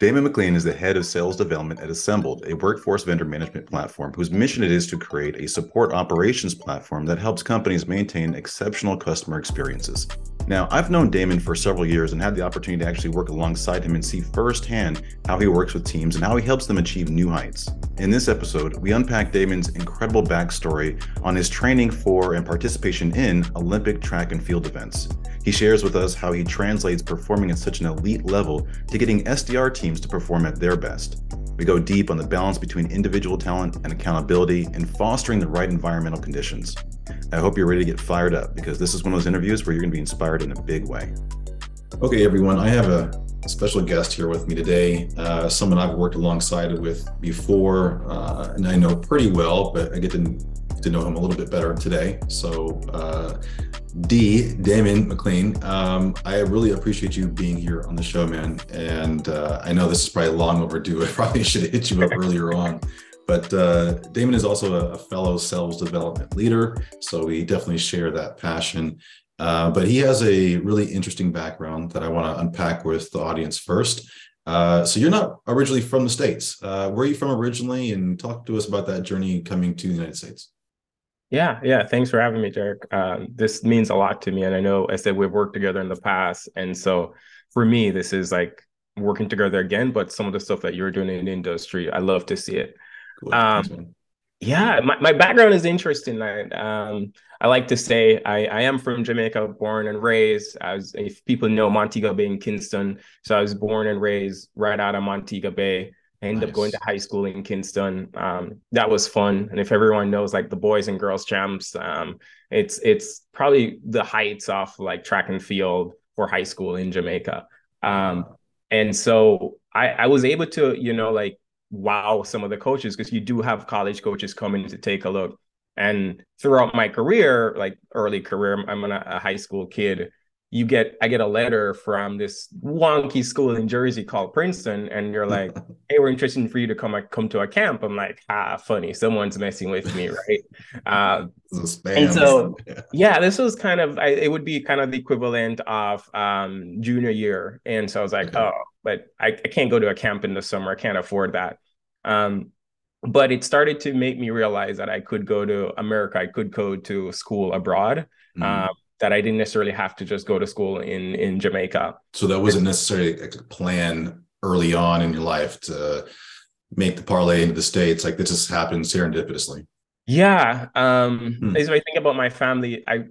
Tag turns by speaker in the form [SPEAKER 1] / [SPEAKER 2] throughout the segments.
[SPEAKER 1] Damon McLean is the head of sales development at Assembled, a workforce vendor management platform whose mission it is to create a support operations platform that helps companies maintain exceptional customer experiences. Now, I've known Damon for several years and had the opportunity to actually work alongside him and see firsthand how he works with teams and how he helps them achieve new heights. In this episode, we unpack Damon's incredible backstory on his training for and participation in Olympic track and field events. He shares with us how he translates performing at such an elite level to getting SDR teams to perform at their best. We go deep on the balance between individual talent and accountability and fostering the right environmental conditions. I hope you're ready to get fired up because this is one of those interviews where you're going to be inspired in a big way. Okay, everyone, I have a special guest here with me today, uh, someone I've worked alongside with before uh, and I know pretty well, but I get to, to know him a little bit better today. So, uh, D, Damon McLean, um, I really appreciate you being here on the show, man. And uh, I know this is probably long overdue. I probably should have hit you up earlier on. But uh, Damon is also a, a, fellow sales development leader. So we definitely share that passion. Uh, but he has a really interesting background that I want to unpack with the audience first. Uh, so you're not originally from the States. Uh, where are you from originally? And talk to us about that journey coming to the United States.
[SPEAKER 2] Yeah, yeah. Thanks for having me, Derek. Uh, this means a lot to me, and I know I said we've worked together in the past, and so for me, this is like working together again. But some of the stuff that you're doing in the industry, I love to see it. Cool. Um, yeah, my, my background is interesting. I um, I like to say I, I am from Jamaica, born and raised. As if people know Montego Bay in Kingston, so I was born and raised right out of Montego Bay. I ended nice. up going to high school in Kingston. Um, that was fun. And if everyone knows like the boys and girls champs, um, it's it's probably the heights of like track and field for high school in Jamaica. Um, and so I, I was able to, you know, like wow some of the coaches because you do have college coaches coming to take a look. And throughout my career, like early career, I'm a high school kid you get I get a letter from this wonky school in Jersey called Princeton, and you're like, "Hey, we're interested for you to come come to a camp." I'm like, "Ah, funny, someone's messing with me, right?" Uh, and so, yeah, this was kind of I, it would be kind of the equivalent of um, junior year, and so I was like, okay. "Oh, but I, I, can't go to a camp in the summer. I can't afford that." Um, but it started to make me realize that I could go to America. I could go to school abroad. Mm-hmm. Um, that I didn't necessarily have to just go to school in in Jamaica.
[SPEAKER 1] So that wasn't necessarily a plan early on in your life to make the parlay into the states. Like this just happened serendipitously.
[SPEAKER 2] Yeah. Um, hmm. As I think about my family, I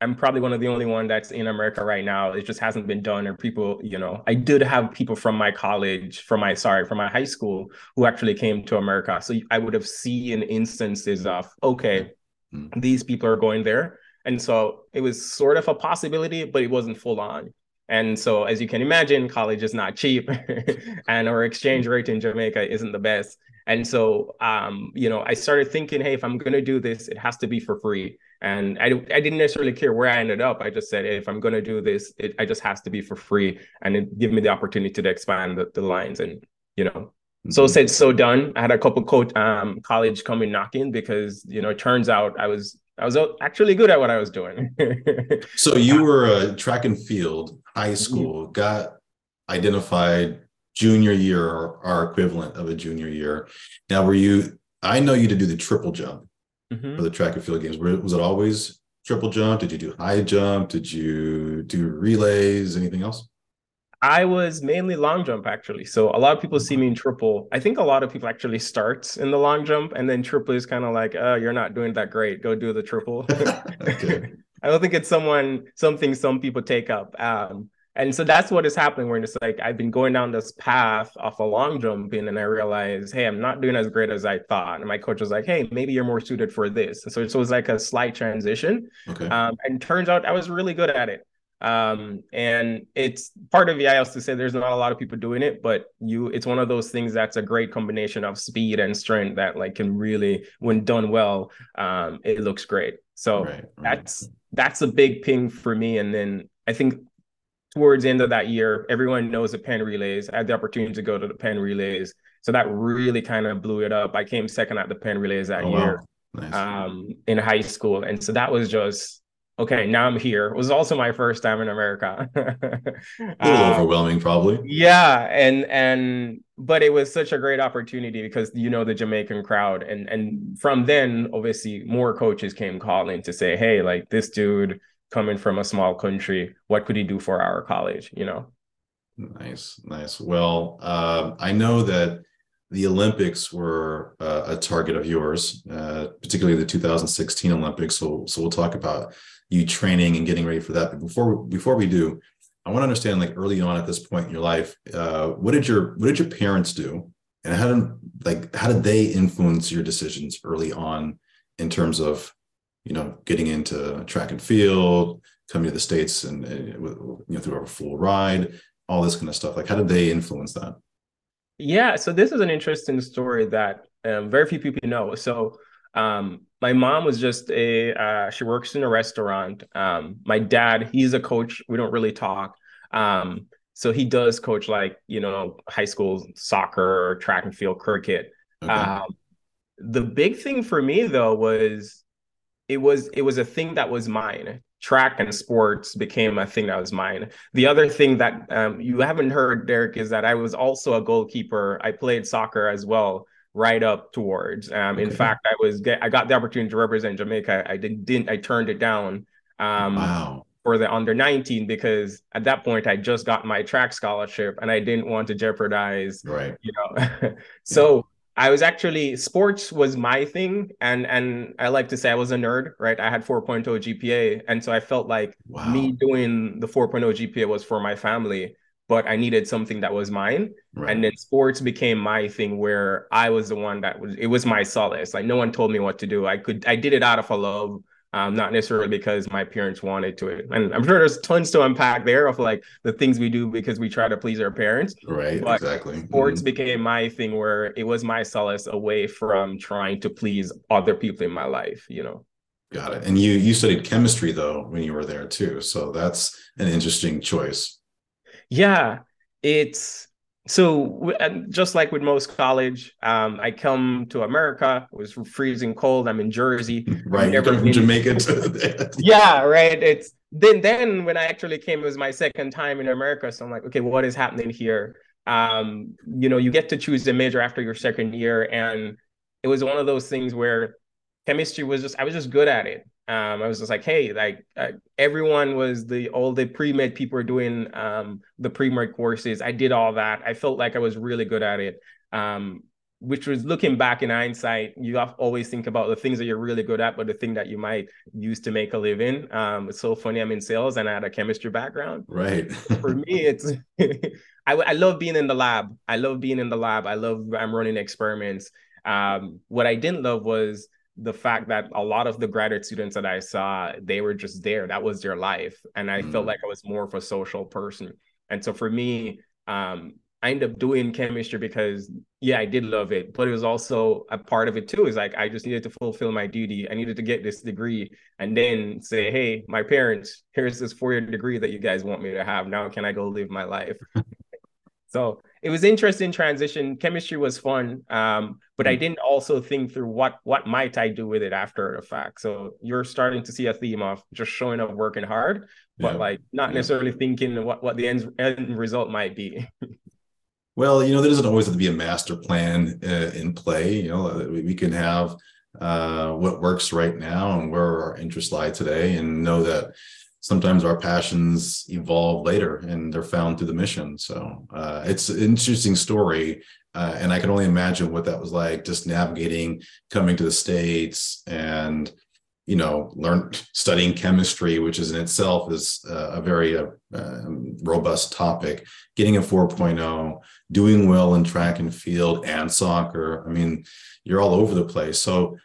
[SPEAKER 2] I'm probably one of the only one that's in America right now. It just hasn't been done. And people, you know, I did have people from my college, from my sorry, from my high school who actually came to America. So I would have seen instances of okay, hmm. these people are going there and so it was sort of a possibility, but it wasn't full on. And so, as you can imagine, college is not cheap, and our exchange rate in Jamaica isn't the best. And so, um, you know, I started thinking, hey, if I'm going to do this, it has to be for free. And I, I didn't necessarily care where I ended up. I just said, hey, if I'm going to do this, it, I just has to be for free, and it give me the opportunity to expand the, the lines. And you know, mm-hmm. so said, so done. I had a couple coach um, college coming knocking because you know, it turns out I was I was actually good at what I was doing.
[SPEAKER 1] so you were a track and field high mm-hmm. school, got identified junior year or our equivalent of a junior year. Now, were you? I know you to do the triple jump mm-hmm. for the track and field games. Was it always triple jump? Did you do high jump? Did you do relays? Anything else?
[SPEAKER 2] I was mainly long jump actually. So a lot of people see me in triple. I think a lot of people actually starts in the long jump and then triple is kind of like, oh, you're not doing that great. Go do the triple. I don't think it's someone something some people take up. Um, and so that's what is happening where it's like I've been going down this path of a long jumping and I realized, hey, I'm not doing as great as I thought. And my coach was like, hey, maybe you're more suited for this. And so, so it was like a slight transition. Okay. Um, and turns out I was really good at it. Um, and it's part of EIS to say there's not a lot of people doing it, but you it's one of those things that's a great combination of speed and strength that like can really, when done well, um, it looks great. So right, right. that's that's a big ping for me. And then I think towards the end of that year, everyone knows the Penn relays. I had the opportunity to go to the Penn relays. So that really kind of blew it up. I came second at the Penn relays that oh, year wow. nice. um, in high school. And so that was just okay, now I'm here. It was also my first time in America.
[SPEAKER 1] a little um, overwhelming, probably.
[SPEAKER 2] Yeah, and and but it was such a great opportunity because you know the Jamaican crowd, and and from then obviously more coaches came calling to say, hey, like this dude coming from a small country, what could he do for our college? You know.
[SPEAKER 1] Nice, nice. Well, uh, I know that the Olympics were uh, a target of yours, uh, particularly the 2016 Olympics. So, so we'll talk about you training and getting ready for that. But before before we do, I want to understand, like early on at this point in your life, uh, what did your what did your parents do, and how did like how did they influence your decisions early on in terms of, you know, getting into track and field, coming to the states, and, and you know through a full ride, all this kind of stuff. Like, how did they influence that?
[SPEAKER 2] Yeah, so this is an interesting story that um, very few people know. So um, my mom was just a uh, she works in a restaurant. Um, my dad, he's a coach. We don't really talk. Um, so he does coach like you know high school soccer, track and field, cricket. Okay. Um, the big thing for me though was it was it was a thing that was mine track and sports became a thing that was mine. The other thing that um, you haven't heard, Derek, is that I was also a goalkeeper. I played soccer as well, right up towards. Um, okay. In fact, I was get, I got the opportunity to represent Jamaica. I did, didn't. I turned it down. Um, wow. For the under 19 because at that point I just got my track scholarship and I didn't want to jeopardize,
[SPEAKER 1] right?
[SPEAKER 2] You know, so I was actually sports was my thing, and and I like to say I was a nerd, right? I had 4.0 GPA, and so I felt like wow. me doing the 4.0 GPA was for my family, but I needed something that was mine. Right. And then sports became my thing, where I was the one that was. It was my solace. Like no one told me what to do. I could. I did it out of a love um, not necessarily because my parents wanted to it. And I'm sure there's tons to unpack there of like the things we do because we try to please our parents.
[SPEAKER 1] Right, but exactly.
[SPEAKER 2] Sports mm-hmm. became my thing where it was my solace away from trying to please other people in my life, you know.
[SPEAKER 1] Got it. And you you studied chemistry though when you were there too. So that's an interesting choice.
[SPEAKER 2] Yeah. It's so just like with most college um, i come to america it was freezing cold i'm in jersey.
[SPEAKER 1] Right never from jamaica to
[SPEAKER 2] yeah right it's then then when i actually came it was my second time in america so i'm like okay what is happening here? Um, you know you get to choose a major after your second year and it was one of those things where chemistry was just i was just good at it um, I was just like, hey, like uh, everyone was the all the pre med people were doing um, the pre med courses. I did all that. I felt like I was really good at it. Um, which was looking back in hindsight, you have always think about the things that you're really good at, but the thing that you might use to make a living. Um, it's so funny. I'm in sales and I had a chemistry background.
[SPEAKER 1] Right.
[SPEAKER 2] For me, it's I, I love being in the lab. I love being in the lab. I love I'm running experiments. Um, what I didn't love was the fact that a lot of the graduate students that I saw, they were just there. That was their life. And I mm. felt like I was more of a social person. And so for me, um, I ended up doing chemistry because yeah, I did love it, but it was also a part of it too. Is like I just needed to fulfill my duty. I needed to get this degree and then say, hey, my parents, here's this four-year degree that you guys want me to have. Now can I go live my life? so it was interesting transition. Chemistry was fun, um, but I hmm. didn't also think through what what might I do with it after the fact. So you're starting to see a theme of just showing up, working hard, but yeah. like not yeah. necessarily thinking what what the end end result might be.
[SPEAKER 1] well, you know, there doesn't always have to be a master plan uh, in play. You know, we, we can have uh, what works right now and where our interests lie today, and know that sometimes our passions evolve later and they're found through the mission. So uh, it's an interesting story. Uh, and I can only imagine what that was like just navigating coming to the States and, you know, learn studying chemistry, which is in itself is uh, a very uh, um, robust topic, getting a 4.0, doing well in track and field and soccer. I mean, you're all over the place. So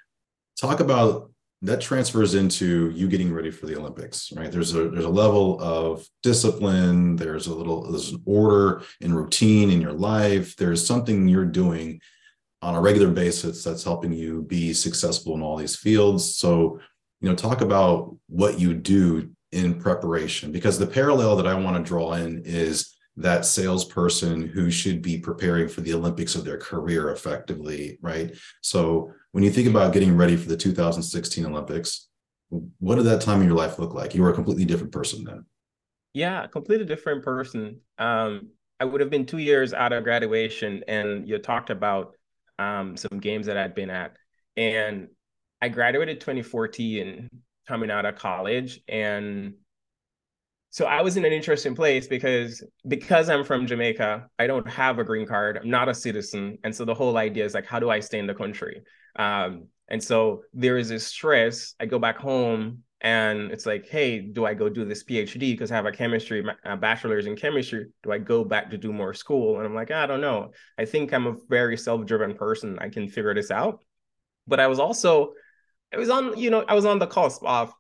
[SPEAKER 1] talk about that transfers into you getting ready for the Olympics, right? There's a there's a level of discipline, there's a little there's an order and routine in your life. There's something you're doing on a regular basis that's helping you be successful in all these fields. So, you know, talk about what you do in preparation because the parallel that I want to draw in is that salesperson who should be preparing for the Olympics of their career effectively, right? So when you think about getting ready for the 2016 Olympics,
[SPEAKER 3] what did that time in your life look like? You were a completely different person then.
[SPEAKER 2] Yeah, completely different person. Um, I would have been two years out of graduation, and you talked about um, some games that I'd been at, and I graduated 2014, coming out of college, and so I was in an interesting place because because I'm from Jamaica, I don't have a green card. I'm not a citizen, and so the whole idea is like, how do I stay in the country? Um, and so there is this stress. I go back home and it's like, hey, do I go do this PhD because I have a chemistry a bachelor's in chemistry? Do I go back to do more school? And I'm like, I don't know. I think I'm a very self-driven person. I can figure this out. But I was also, I was on, you know, I was on the cusp of,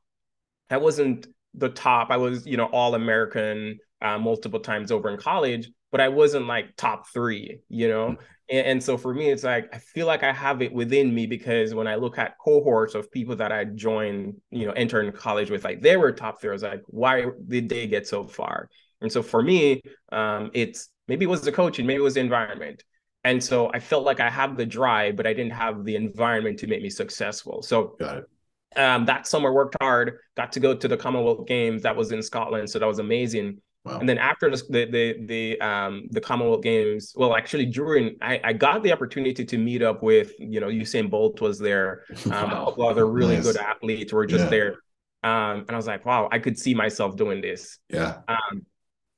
[SPEAKER 2] I wasn't the top. I was, you know, all American uh, multiple times over in college, but I wasn't like top three, you know. Mm-hmm. And, and, so for me, it's like I feel like I have it within me because when I look at cohorts of people that I joined, you know, entering college with, like they were top three. I was like, why did they get so far? And so for me, um, it's maybe it was the coaching, maybe it was the environment. And so I felt like I have the drive, but I didn't have the environment to make me successful. So. Um, that summer worked hard, got to go to the Commonwealth Games. That was in Scotland. So that was amazing. Wow. And then after the the the um the Commonwealth Games, well, actually during I, I got the opportunity to meet up with you know Usain Bolt was there, um, wow. a couple other really nice. good athletes were just yeah. there, um, and I was like, wow, I could see myself doing this.
[SPEAKER 3] Yeah. Um,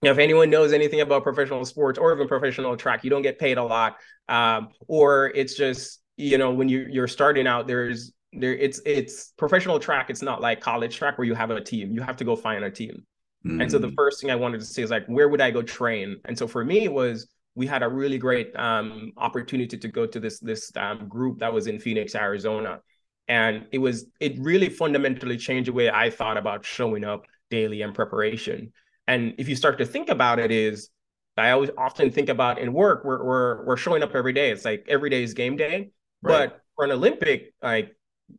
[SPEAKER 2] if anyone knows anything about professional sports or even professional track, you don't get paid a lot, um, or it's just you know when you you're starting out, there's there it's it's professional track. It's not like college track where you have a team. You have to go find a team. Mm. And so the mm. first thing I wanted to say is like, where would I go train? And so for me, it was we had a really great um, opportunity to go to this this um, group that was in Phoenix, Arizona, and it was it really fundamentally changed the way I thought about showing up daily and preparation. And if you start to think about it, is I always often think about in work, we're we're we're showing up every day. It's like every day is game day. Right. But for an Olympic, like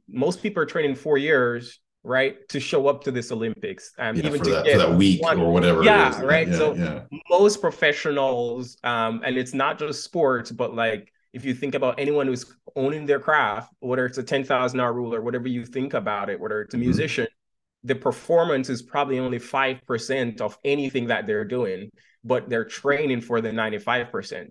[SPEAKER 2] most people are training four years right to show up to this olympics
[SPEAKER 3] um yeah, even to that, get that week one, or whatever
[SPEAKER 2] yeah right yeah, so yeah. most professionals um and it's not just sports but like if you think about anyone who's owning their craft whether it's a 10,000 hour rule or whatever you think about it whether it's a mm-hmm. musician the performance is probably only 5% of anything that they're doing but they're training for the 95%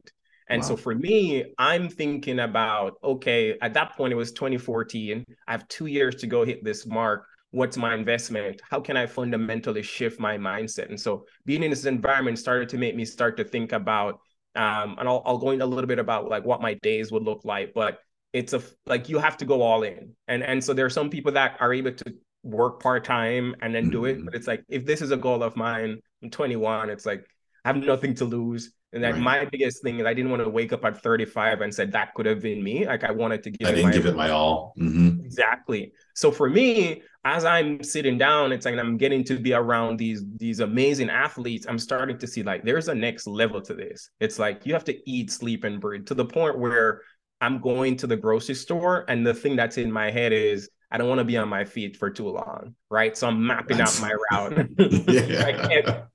[SPEAKER 2] and wow. so for me, I'm thinking about okay, at that point it was 2014. I have two years to go hit this mark what's my investment how can i fundamentally shift my mindset and so being in this environment started to make me start to think about um, and I'll, I'll go into a little bit about like what my days would look like but it's a like you have to go all in and and so there are some people that are able to work part-time and then do it mm-hmm. but it's like if this is a goal of mine i'm 21 it's like i have nothing to lose and that right. my biggest thing is I didn't want to wake up at 35 and said that could have been me. Like I wanted to give.
[SPEAKER 3] I didn't give it my all.
[SPEAKER 2] Mm-hmm. Exactly. So for me, as I'm sitting down, it's like I'm getting to be around these these amazing athletes. I'm starting to see like there's a next level to this. It's like you have to eat, sleep, and breathe to the point where I'm going to the grocery store, and the thing that's in my head is I don't want to be on my feet for too long, right? So I'm mapping That's... out my route.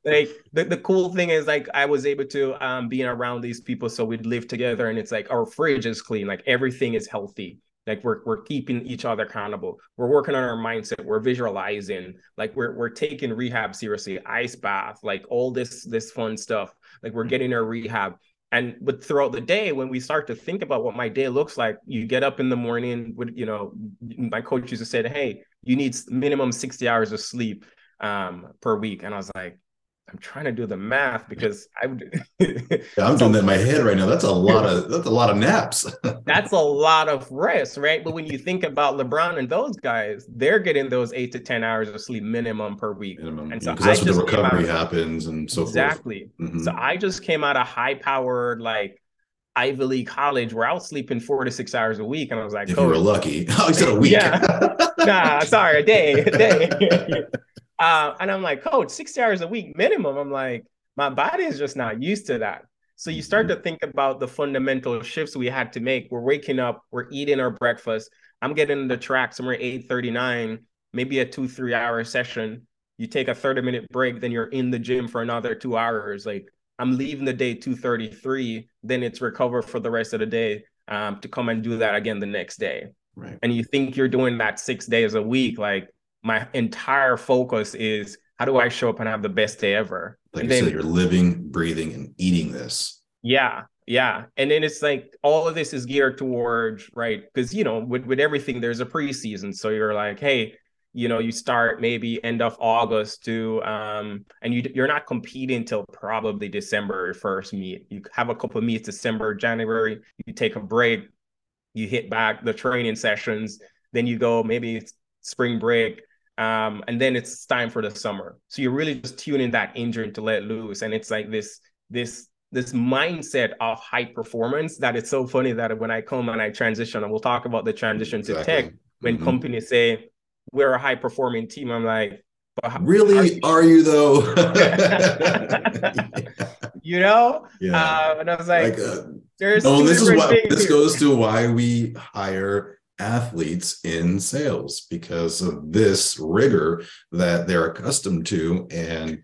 [SPEAKER 2] like the, the cool thing is like I was able to um being around these people, so we'd live together, and it's like our fridge is clean, like everything is healthy. Like we're we're keeping each other accountable. We're working on our mindset. We're visualizing. Like we're we're taking rehab seriously. Ice bath, like all this this fun stuff. Like we're getting our rehab and but throughout the day when we start to think about what my day looks like you get up in the morning with you know my coach used to say hey you need minimum 60 hours of sleep um, per week. And i was like I'm trying to do the math because I would.
[SPEAKER 3] yeah, I'm doing that in my head right now. That's a lot of that's a lot of naps.
[SPEAKER 2] that's a lot of rest, right? But when you think about LeBron and those guys, they're getting those eight to ten hours of sleep minimum per week.
[SPEAKER 3] Minimum, and so yeah, that's what the recovery happens and so forth.
[SPEAKER 2] exactly. Mm-hmm. So I just came out of high powered like Ivy League college where I was sleeping four to six hours a week, and I was like,
[SPEAKER 3] if you were lucky, oh, you said a week.
[SPEAKER 2] Yeah, nah, sorry, a day, a day. Uh, and I'm like, coach, 60 hours a week minimum. I'm like, my body is just not used to that. So you start mm-hmm. to think about the fundamental shifts we had to make. We're waking up, we're eating our breakfast. I'm getting in the track somewhere 8:39, maybe a two, three hour session. You take a 30 minute break, then you're in the gym for another two hours. Like I'm leaving the day 2:33, then it's recover for the rest of the day um, to come and do that again the next day.
[SPEAKER 3] Right.
[SPEAKER 2] And you think you're doing that six days a week, like my entire focus is how do I show up and have the best day ever?
[SPEAKER 1] Like
[SPEAKER 2] and
[SPEAKER 1] you
[SPEAKER 2] then,
[SPEAKER 1] said, you're living, breathing, and eating this.
[SPEAKER 2] Yeah, yeah. And then it's like all of this is geared towards, right? Because you know, with with everything, there's a preseason. So you're like, hey, you know, you start maybe end of August to um and you you're not competing till probably December first meet. You have a couple of meets December, January, you take a break, you hit back the training sessions, then you go maybe spring break um, and then it's time for the summer. So you're really just tuning that engine to let loose, and it's like this this this mindset of high performance that it's so funny that when I come and I transition, and we'll talk about the transition exactly. to tech, when mm-hmm. companies say we're a high performing team, I'm like,
[SPEAKER 1] but really, are you, though?
[SPEAKER 2] you know, yeah. Uh, and I was like, like uh, there's
[SPEAKER 1] no. This is why this goes to why we hire athletes in sales because of this rigor that they're accustomed to. And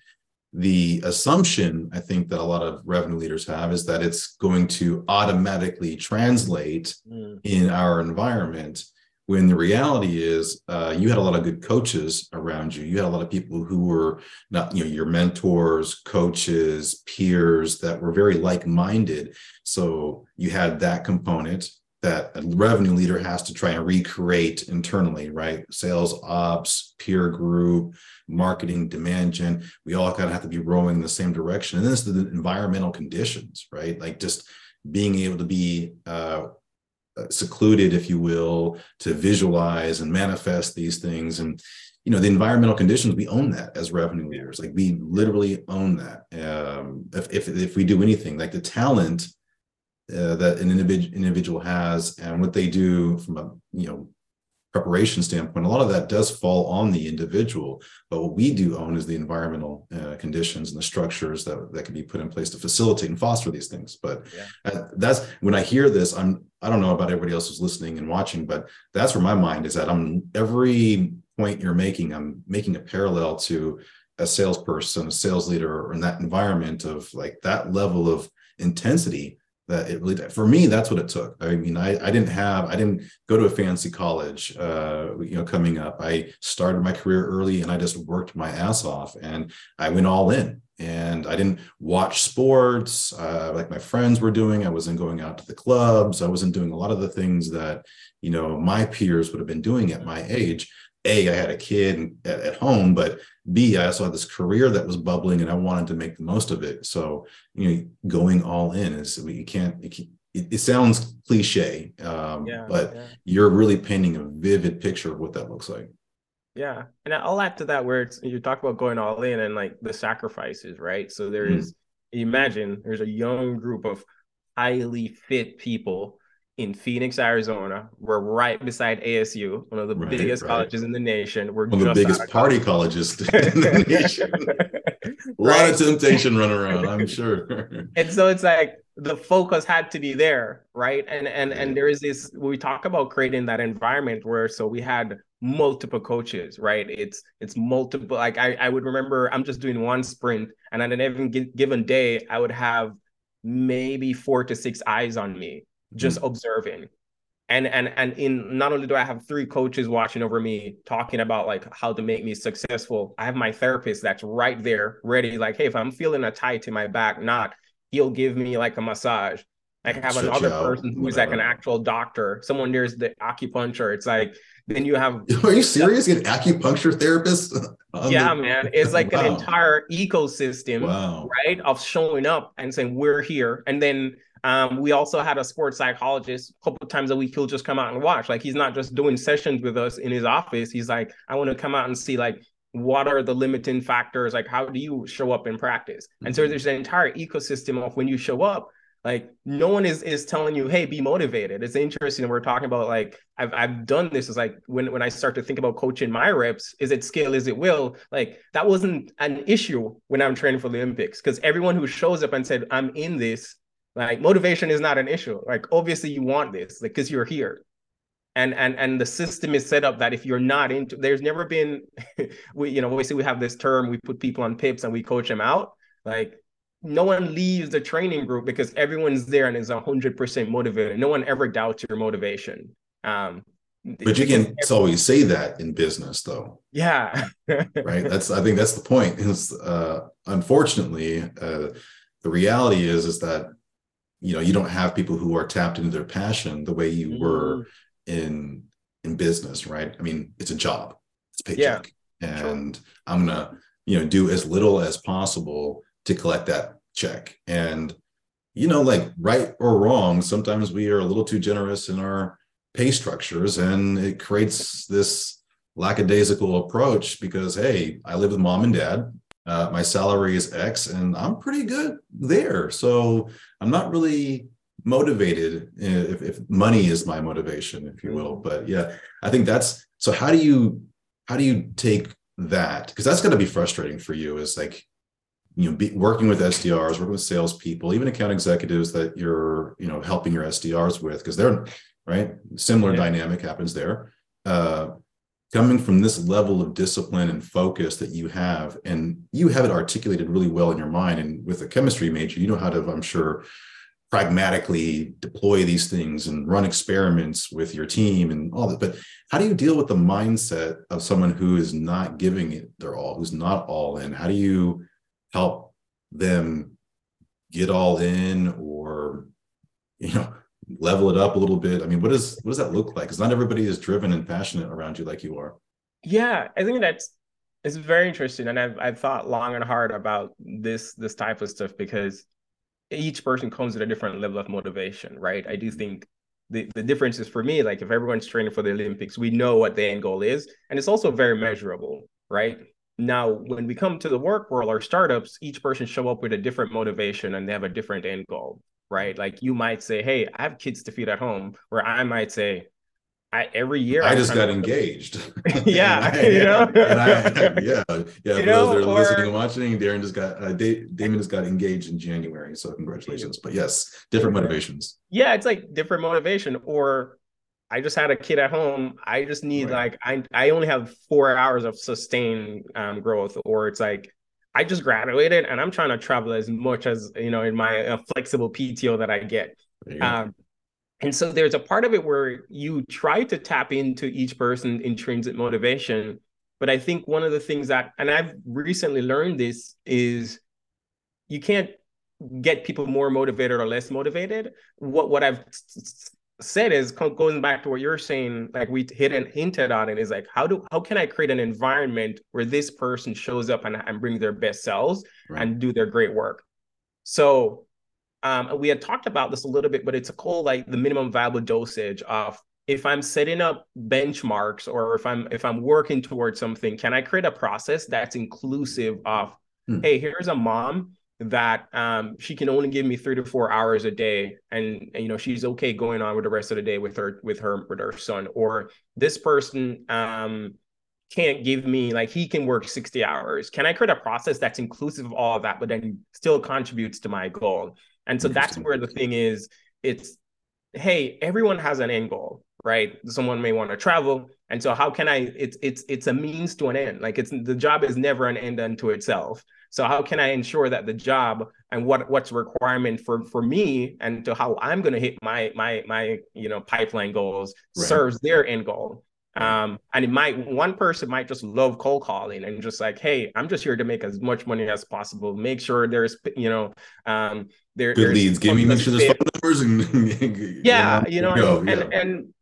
[SPEAKER 1] the assumption i think that a lot of revenue leaders have is that it's going to automatically translate mm. in our environment when the reality is uh, you had a lot of good coaches around you. You had a lot of people who were not you know your mentors coaches peers that were very like-minded. So you had that component that a revenue leader has to try and recreate internally, right? Sales ops, peer group, marketing, demand gen. We all kind of have to be rowing in the same direction. And then it's the environmental conditions, right? Like just being able to be uh, secluded, if you will, to visualize and manifest these things. And you know the environmental conditions we own that as revenue leaders like we literally own that um, if, if if we do anything like the talent uh, that an individual individual has and what they do from a you know preparation standpoint a lot of that does fall on the individual but what we do own is the environmental uh, conditions and the structures that, that can be put in place to facilitate and foster these things but yeah. uh, that's when i hear this i'm i don't know about everybody else who's listening and watching but that's where my mind is at i'm every point you're making i'm making a parallel to a salesperson a sales leader or in that environment of like that level of intensity that it really for me that's what it took. I mean i, I didn't have i didn't go to a fancy college uh, you know coming up. I started my career early and i just worked my ass off and i went all in. And i didn't watch sports uh, like my friends were doing. I wasn't going out to the clubs. I wasn't doing a lot of the things that you know my peers would have been doing at my age a i had a kid at, at, home but b i also had this career that was bubbling and i wanted to make the most of it so you know going all in is you can't it, it sounds cliche um, yeah, but yeah. you're really painting a vivid picture of what that looks like
[SPEAKER 2] yeah and i'll add to that where it's you talk about going all in and like the sacrifices right so there is mm. imagine there's a young group of highly fit people in Phoenix, Arizona. We're right beside ASU, one of the right, biggest right. colleges in the nation. We're
[SPEAKER 1] one of the biggest party colleges in the nation. A lot right? of temptation run around, I'm sure.
[SPEAKER 2] and so it's like the focus had to be there, right? And and and there is this. We talk about creating that environment where so we had multiple coaches, right? It's it's multiple. Like I I would remember I'm just doing one sprint, and on an even given day, I would have maybe four to six eyes on me just mm. observing. And and and in not only do i have three coaches watching over me talking about like how to make me successful i have my therapist that's right there ready like hey if i'm feeling a tight in my back knot he'll give me like a massage. I have Shut another person who's whatever. like an actual doctor someone there's the acupuncture. It's like then you have
[SPEAKER 1] are you serious? An acupuncture therapist?
[SPEAKER 2] Yeah the... man. It's like wow. an entire ecosystem wow. right of showing up and saying we're here. And then um, we also had a sports psychologist a couple times a week. He'll just come out and watch. Like he's not just doing sessions with us in his office. He's like, I want to come out and see like what are the limiting factors? Like how do you show up in practice? Mm-hmm. And so mm-hmm. there's an entire ecosystem of when you show up. Like no one is is telling you, hey, be motivated. It's interesting. We're talking about like I've I've done this. Is like when when I start to think about coaching my reps, is it skill? Is it will? Like that wasn't an issue when I'm training for the Olympics because everyone who shows up and said I'm in this like motivation is not an issue. Like obviously you want this like because you're here. And and and the system is set up that if you're not into there's never been we you know obviously we have this term we put people on pips and we coach them out. Like no one leaves the training group because everyone's there and is 100% motivated. No one ever doubts your motivation. Um,
[SPEAKER 1] but you can always say that in business though
[SPEAKER 2] yeah
[SPEAKER 1] right that's i think that's the point is uh unfortunately uh the reality is is that you know you don't have people who are tapped into their passion the way you mm. were in in business right i mean it's a job it's paycheck yeah, and sure. i'm gonna you know do as little as possible to collect that check and you know like right or wrong sometimes we are a little too generous in our pay structures and it creates this lackadaisical approach because hey i live with mom and dad uh, my salary is x and i'm pretty good there so i'm not really motivated if, if money is my motivation if you will mm-hmm. but yeah i think that's so how do you how do you take that because that's going to be frustrating for you is like you know be, working with sdrs working with salespeople even account executives that you're you know helping your sdrs with because they're right? Similar yeah. dynamic happens there. Uh, coming from this level of discipline and focus that you have, and you have it articulated really well in your mind. And with a chemistry major, you know how to, I'm sure, pragmatically deploy these things and run experiments with your team and all that. But how do you deal with the mindset of someone who is not giving it their all, who's not all in? How do you help them get all in or, you know, level it up a little bit? I mean, what does what does that look like? Because not everybody is driven and passionate around you like you are.
[SPEAKER 2] Yeah, I think that's it's very interesting, and I've I've thought long and hard about this this type of stuff because each person comes with a different level of motivation, right? I do mm-hmm. think the, the difference is for me, like if everyone's training for the Olympics, we know what the end goal is, and it's also very measurable, right? Now, when we come to the work world or startups, each person show up with a different motivation and they have a different end goal right? Like you might say, "Hey, I have kids to feed at home," where I might say, "I every year
[SPEAKER 1] I, I just got engaged."
[SPEAKER 2] yeah, I, you know,
[SPEAKER 1] I, yeah, yeah. You for know, those that are or, listening and watching, Darren just got uh, Damon just got engaged in January, so congratulations. But yes, different motivations.
[SPEAKER 2] Yeah, it's like different motivation, or I just had a kid at home. I just need right. like I I only have four hours of sustained um, growth, or it's like I just graduated and I'm trying to travel as much as you know in my uh, flexible PTO that I get. Um, and so there's a part of it where you try to tap into each person's intrinsic motivation. But I think one of the things that, and I've recently learned this, is you can't get people more motivated or less motivated. What what I've said is going back to what you're saying, like we hit and hinted on it, is like how do how can I create an environment where this person shows up and, and bring their best selves right. and do their great work. So um, we had talked about this a little bit, but it's a called like the minimum viable dosage of if I'm setting up benchmarks or if I'm if I'm working towards something, can I create a process that's inclusive of, hmm. hey, here's a mom that um, she can only give me three to four hours a day and, and, you know she's okay going on with the rest of the day with her with her with her son. Or this person um, can't give me like he can work 60 hours. Can i create a process that's inclusive of all of that but then still contributes to my goal? And so that's where the thing is it's hey everyone has an end goal right? Someone may want to travel and so how can i it's it's it's a means to an end. Like it's the job is never an end unto itself so how can I ensure that the job and what what's requirement for for me and to how I'm going to hit my my my you know pipeline goals right. serves their end goal. Um, and it might one person might just love cold calling and just like, hey, I'm just here to make as much money as possible. Make sure there's you know um there
[SPEAKER 1] good leads. Give me make sure there's phone numbers
[SPEAKER 2] and yeah, you know, and, yeah. and and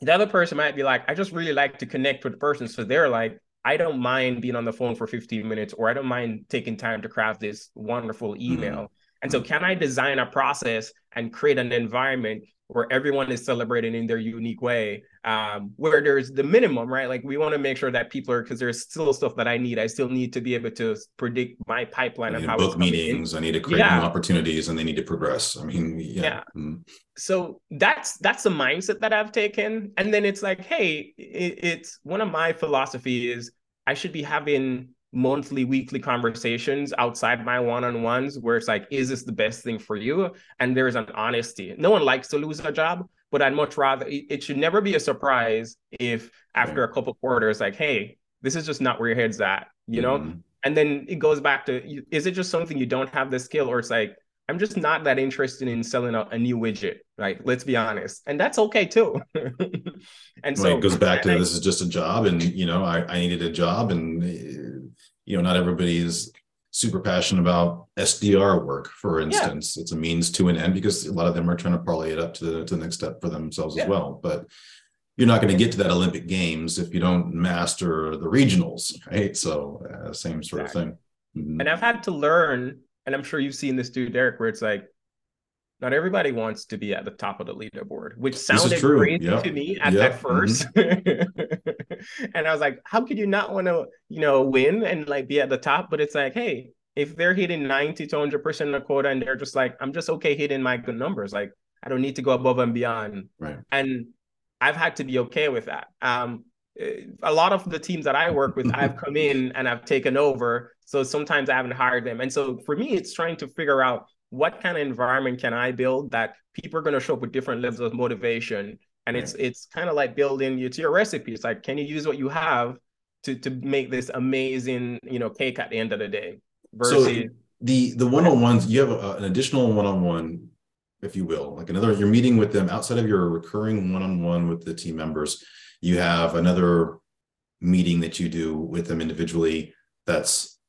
[SPEAKER 2] the other person might be like, I just really like to connect with the person. So they're like, I don't mind being on the phone for 15 minutes, or I don't mind taking time to craft this wonderful mm-hmm. email. Mm-hmm. And so, can I design a process and create an environment where everyone is celebrating in their unique way, um, where there's the minimum, right? Like we want to make sure that people are because there's still stuff that I need. I still need to be able to predict my pipeline
[SPEAKER 1] and
[SPEAKER 2] how
[SPEAKER 1] book meetings. In. I need to create yeah. new opportunities, and they need to progress. I mean, yeah. yeah. Mm-hmm.
[SPEAKER 2] So that's that's the mindset that I've taken, and then it's like, hey, it, it's one of my philosophy is I should be having monthly, weekly conversations outside my one-on-ones where it's like, is this the best thing for you? And there's an honesty. No one likes to lose a job, but I'd much rather it should never be a surprise if after a couple quarters, like, hey, this is just not where your head's at, you know? Mm-hmm. And then it goes back to is it just something you don't have the skill, or it's like, I'm just not that interested in selling a, a new widget. right? let's be honest, and that's okay too.
[SPEAKER 1] and so it goes back to I, this is just a job, and you know, I, I needed a job, and you know, not everybody is super passionate about SDR work, for instance. Yeah. It's a means to an end because a lot of them are trying to parlay it up to the to the next step for themselves yeah. as well. But you're not going to get to that Olympic Games if you don't master the regionals, right? So uh, same sort exactly. of thing.
[SPEAKER 2] Mm-hmm. And I've had to learn, and I'm sure you've seen this too, Derek, where it's like not everybody wants to be at the top of the leaderboard, which sounded crazy yep. to me at, yep. 1st mm-hmm. and I was like, how could you not want to, you know, win and like be at the top? But it's like, hey, if they're hitting 90 to 100% of the quota and they're just like, I'm just okay hitting my good numbers, like I don't need to go above and beyond.
[SPEAKER 1] Right.
[SPEAKER 2] And I've had to be okay with that. Um, eh, a lot of the teams that I work with, I've come in and I've taken over. So sometimes I haven't hired them. And so for me, it's trying to figure out what kind of environment can I build that people are going to show up with different levels of motivation. And right. it's it's kind of like building it's your recipe. It's like, can you use what you have to to make this amazing, you know, cake at the end of the day?
[SPEAKER 1] Versus so the the one-on-ones, you have a, an additional one-on-one if you will, like another, you're meeting with them outside of your recurring one-on-one with the team members. You have another meeting that you do with them individually that's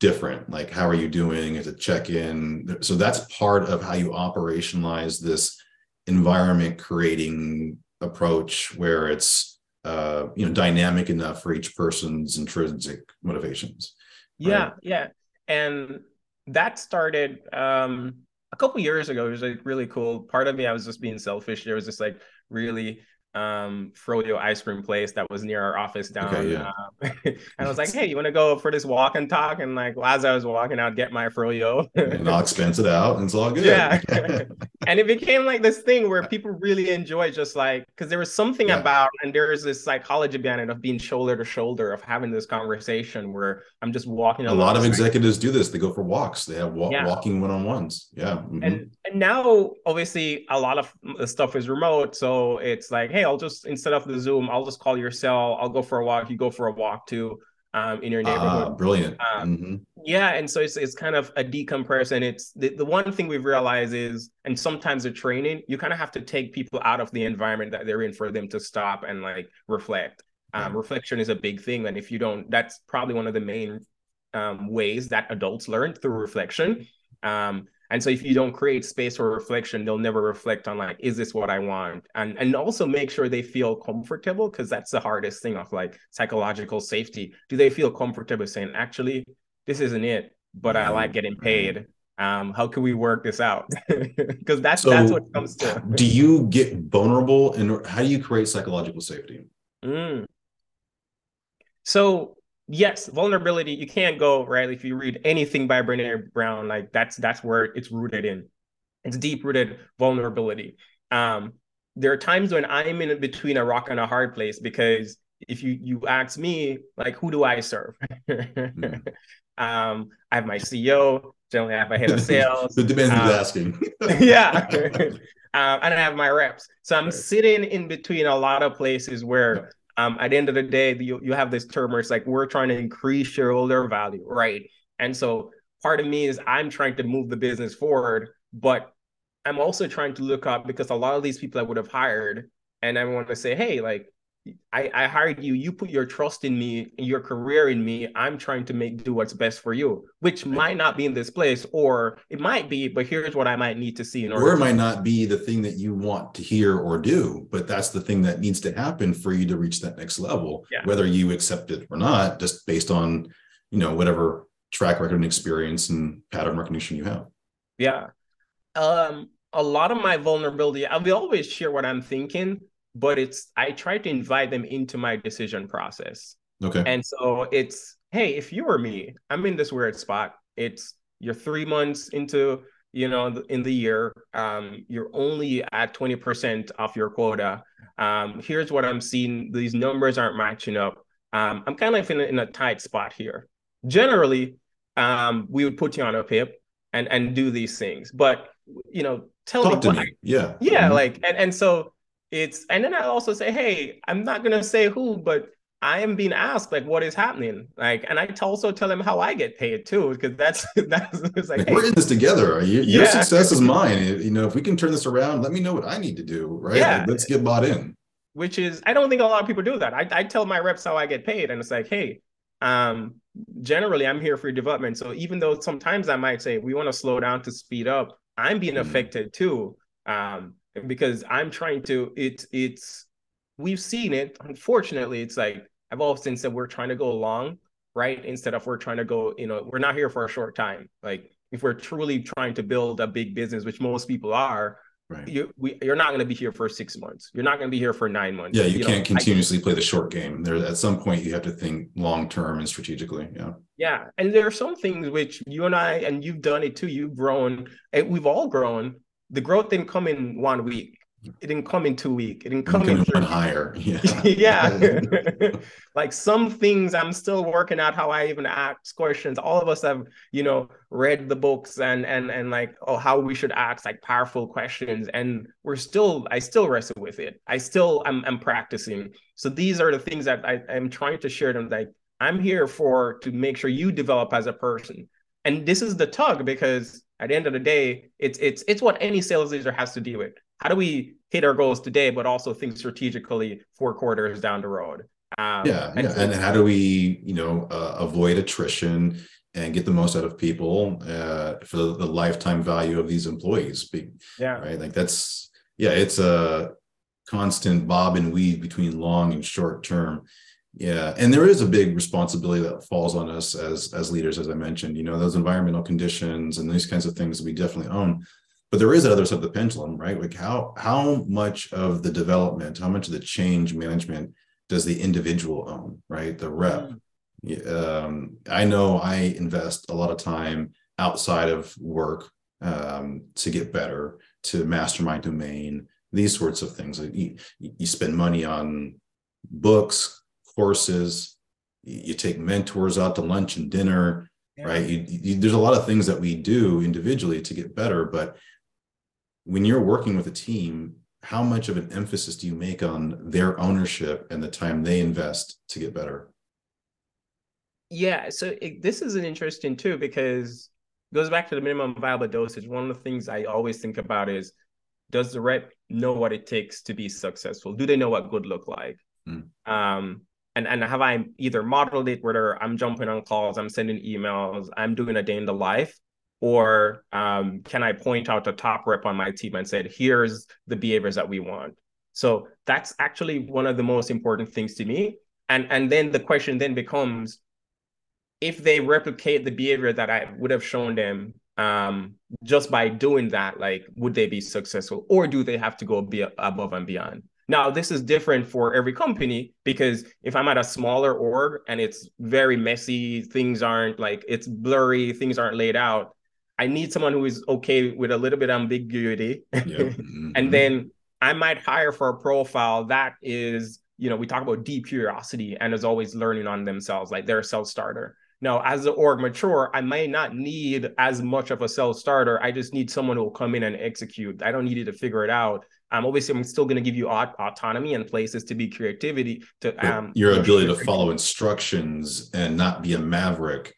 [SPEAKER 1] different. Like, how are you doing? Is a check-in? So that's part of how you operationalize this environment creating approach where it's uh, you know dynamic enough for each person's intrinsic motivations.
[SPEAKER 2] Yeah, yeah, and that started um a couple years ago, it was like really cool. Part of me, I was just being selfish. There was this like really um froyo ice cream place that was near our office down okay, yeah. uh, and i was like hey you want to go for this walk and talk and like as i was walking out get my froyo
[SPEAKER 1] and i'll expense it out and it's all good
[SPEAKER 2] yeah and it became like this thing where people really enjoy just like because there was something yeah. about and there's this psychology behind it of being shoulder to shoulder of having this conversation where i'm just walking
[SPEAKER 1] a lot of executives do this they go for walks they have wa- yeah. walking one-on-ones yeah
[SPEAKER 2] mm-hmm. and and now obviously a lot of the stuff is remote so it's like hey I'll just instead of the Zoom, I'll just call your cell. I'll go for a walk. You go for a walk too. Um, in your ah, neighborhood. Uh,
[SPEAKER 1] brilliant.
[SPEAKER 2] Um, mm-hmm. Yeah, and so it's it's kind of a decompress, and it's the, the one thing we've realized is, and sometimes the training, you kind of have to take people out of the environment that they're in for them to stop and like reflect. Um, Reflection is a big thing, and if you don't, that's probably one of the main um, ways that adults learn through reflection. Um, and so if you don't create space for reflection, they'll never reflect on like, is this what I want? And and also make sure they feel comfortable because that's the hardest thing of like psychological safety. Do they feel comfortable saying, actually, this isn't it, but I like getting paid. Um, how can we work this out? Because that's so that's what comes to.
[SPEAKER 1] do you get vulnerable and how do you create psychological safety?
[SPEAKER 2] Mm. So yes, vulnerability, you can't go, right? If you read anything by Brene Brown, like that's that's where it's rooted in. It's deep rooted vulnerability. Um, there are times when I'm in between a rock and a hard place because if you you ask me, like, who do I serve? mm. um, I have my CEO, generally I have my head of sales.
[SPEAKER 1] it depends um, who's asking.
[SPEAKER 2] yeah. um, and I have my reps. So I'm right. sitting in between a lot of places where um, at the end of the day, you, you have this term where it's like we're trying to increase shareholder value, right? And so part of me is I'm trying to move the business forward, but I'm also trying to look up because a lot of these people I would have hired, and I want to say, hey, like I, I hired you. You put your trust in me, your career in me. I'm trying to make do what's best for you, which might not be in this place, or it might be, but here's what I might need to see in order.
[SPEAKER 1] Or it might not be the thing that you want to hear or do, but that's the thing that needs to happen for you to reach that next level, yeah. whether you accept it or not, just based on you know whatever track record and experience and pattern recognition you have.
[SPEAKER 2] Yeah. Um, a lot of my vulnerability, I will always share what I'm thinking, but it's I try to invite them into my decision process.
[SPEAKER 1] Okay.
[SPEAKER 2] And so it's, hey, if you were me, I'm in this weird spot. It's you're three months into, you know, in the year. Um, you're only at 20% of your quota. Um, here's what I'm seeing. These numbers aren't matching up. Um, I'm kind of in a, in a tight spot here. Generally, um, we would put you on a PIP and and do these things. But you know, tell
[SPEAKER 1] Talk
[SPEAKER 2] me,
[SPEAKER 1] me. I, yeah,
[SPEAKER 2] yeah, mm-hmm. like and and so it's and then I also say, hey, I'm not gonna say who, but I am being asked like what is happening, like, and I also tell them how I get paid too, because that's that's
[SPEAKER 1] it's like, hey, we're in this together. You, your yeah. success is mine. You know, if we can turn this around, let me know what I need to do. Right? Yeah. Like, let's get bought in.
[SPEAKER 2] Which is, I don't think a lot of people do that. I, I tell my reps how I get paid, and it's like, hey, um, generally I'm here for your development. So even though sometimes I might say we want to slow down to speed up, I'm being mm affected too. Um, because I'm trying to, it's it's we've seen it. Unfortunately, it's like I've often said we're trying to go long, right? Instead of we're trying to go, you know, we're not here for a short time. Like if we're truly trying to build a big business, which most people are, Right. You, we, you're not going to be here for six months. You're not going to be here for nine months.
[SPEAKER 1] Yeah, you, you can't know, continuously play the short game. There, at some point, you have to think long term and strategically. Yeah.
[SPEAKER 2] Yeah, and there are some things which you and I, and you've done it too. You've grown, and we've all grown. The growth didn't come in one week it didn't come in two weeks. It didn't come in
[SPEAKER 1] three. higher. Yeah.
[SPEAKER 2] yeah. like some things I'm still working out how I even ask questions. All of us have, you know, read the books and and and like oh how we should ask like powerful questions. And we're still I still wrestle with it. I still I'm I'm practicing. So these are the things that I, I'm trying to share them. Like I'm here for to make sure you develop as a person. And this is the tug because at the end of the day, it's it's it's what any sales leader has to deal with how do we hit our goals today, but also think strategically four quarters down the road?
[SPEAKER 1] Um, yeah, and, yeah. and how do we, you know, uh, avoid attrition and get the most out of people uh, for the, the, lifetime value of these employees?
[SPEAKER 2] Yeah,
[SPEAKER 1] right. Like that's yeah, it's a constant bob and weave between long and short term. Yeah, and there is a big responsibility that falls on us as as leaders, as I mentioned. You know, those environmental conditions and these kinds of things we definitely own but there is that other side of the pendulum, right? Like how how much of the development, how much of the change management does the individual own, right? The rep. Mm. Um, I know I invest a lot of time outside of work um, to get better, to master my domain, these sorts of things. Like you, you spend money on books, courses, you take mentors out to lunch and dinner, yeah. right? You, you, there's a lot of things that we do individually to get better, but when you're working with a team, how much of an emphasis do you make on their ownership and the time they invest to get better?
[SPEAKER 2] Yeah, so it, this is an interesting too because it goes back to the minimum viable dosage. One of the things I always think about is does the rep know what it takes to be successful? Do they know what good look like? Mm. Um, and and have I either modeled it whether I'm jumping on calls, I'm sending emails, I'm doing a day in the life, or um, can I point out a top rep on my team and said, here's the behaviors that we want? So that's actually one of the most important things to me. And and then the question then becomes, if they replicate the behavior that I would have shown them um, just by doing that, like would they be successful, or do they have to go be above and beyond? Now, this is different for every company because if I'm at a smaller org and it's very messy, things aren't like it's blurry, things aren't laid out, I need someone who is okay with a little bit of ambiguity. Yep. Mm-hmm. and then I might hire for a profile that is, you know, we talk about deep curiosity and is always learning on themselves, like they're a self starter. Now, as the org mature, I may not need as much of a self starter. I just need someone who will come in and execute. I don't need you to figure it out. Um, obviously, I'm still going to give you aut- autonomy and places to be creativity. To um,
[SPEAKER 1] your ability to follow instructions and not be a maverick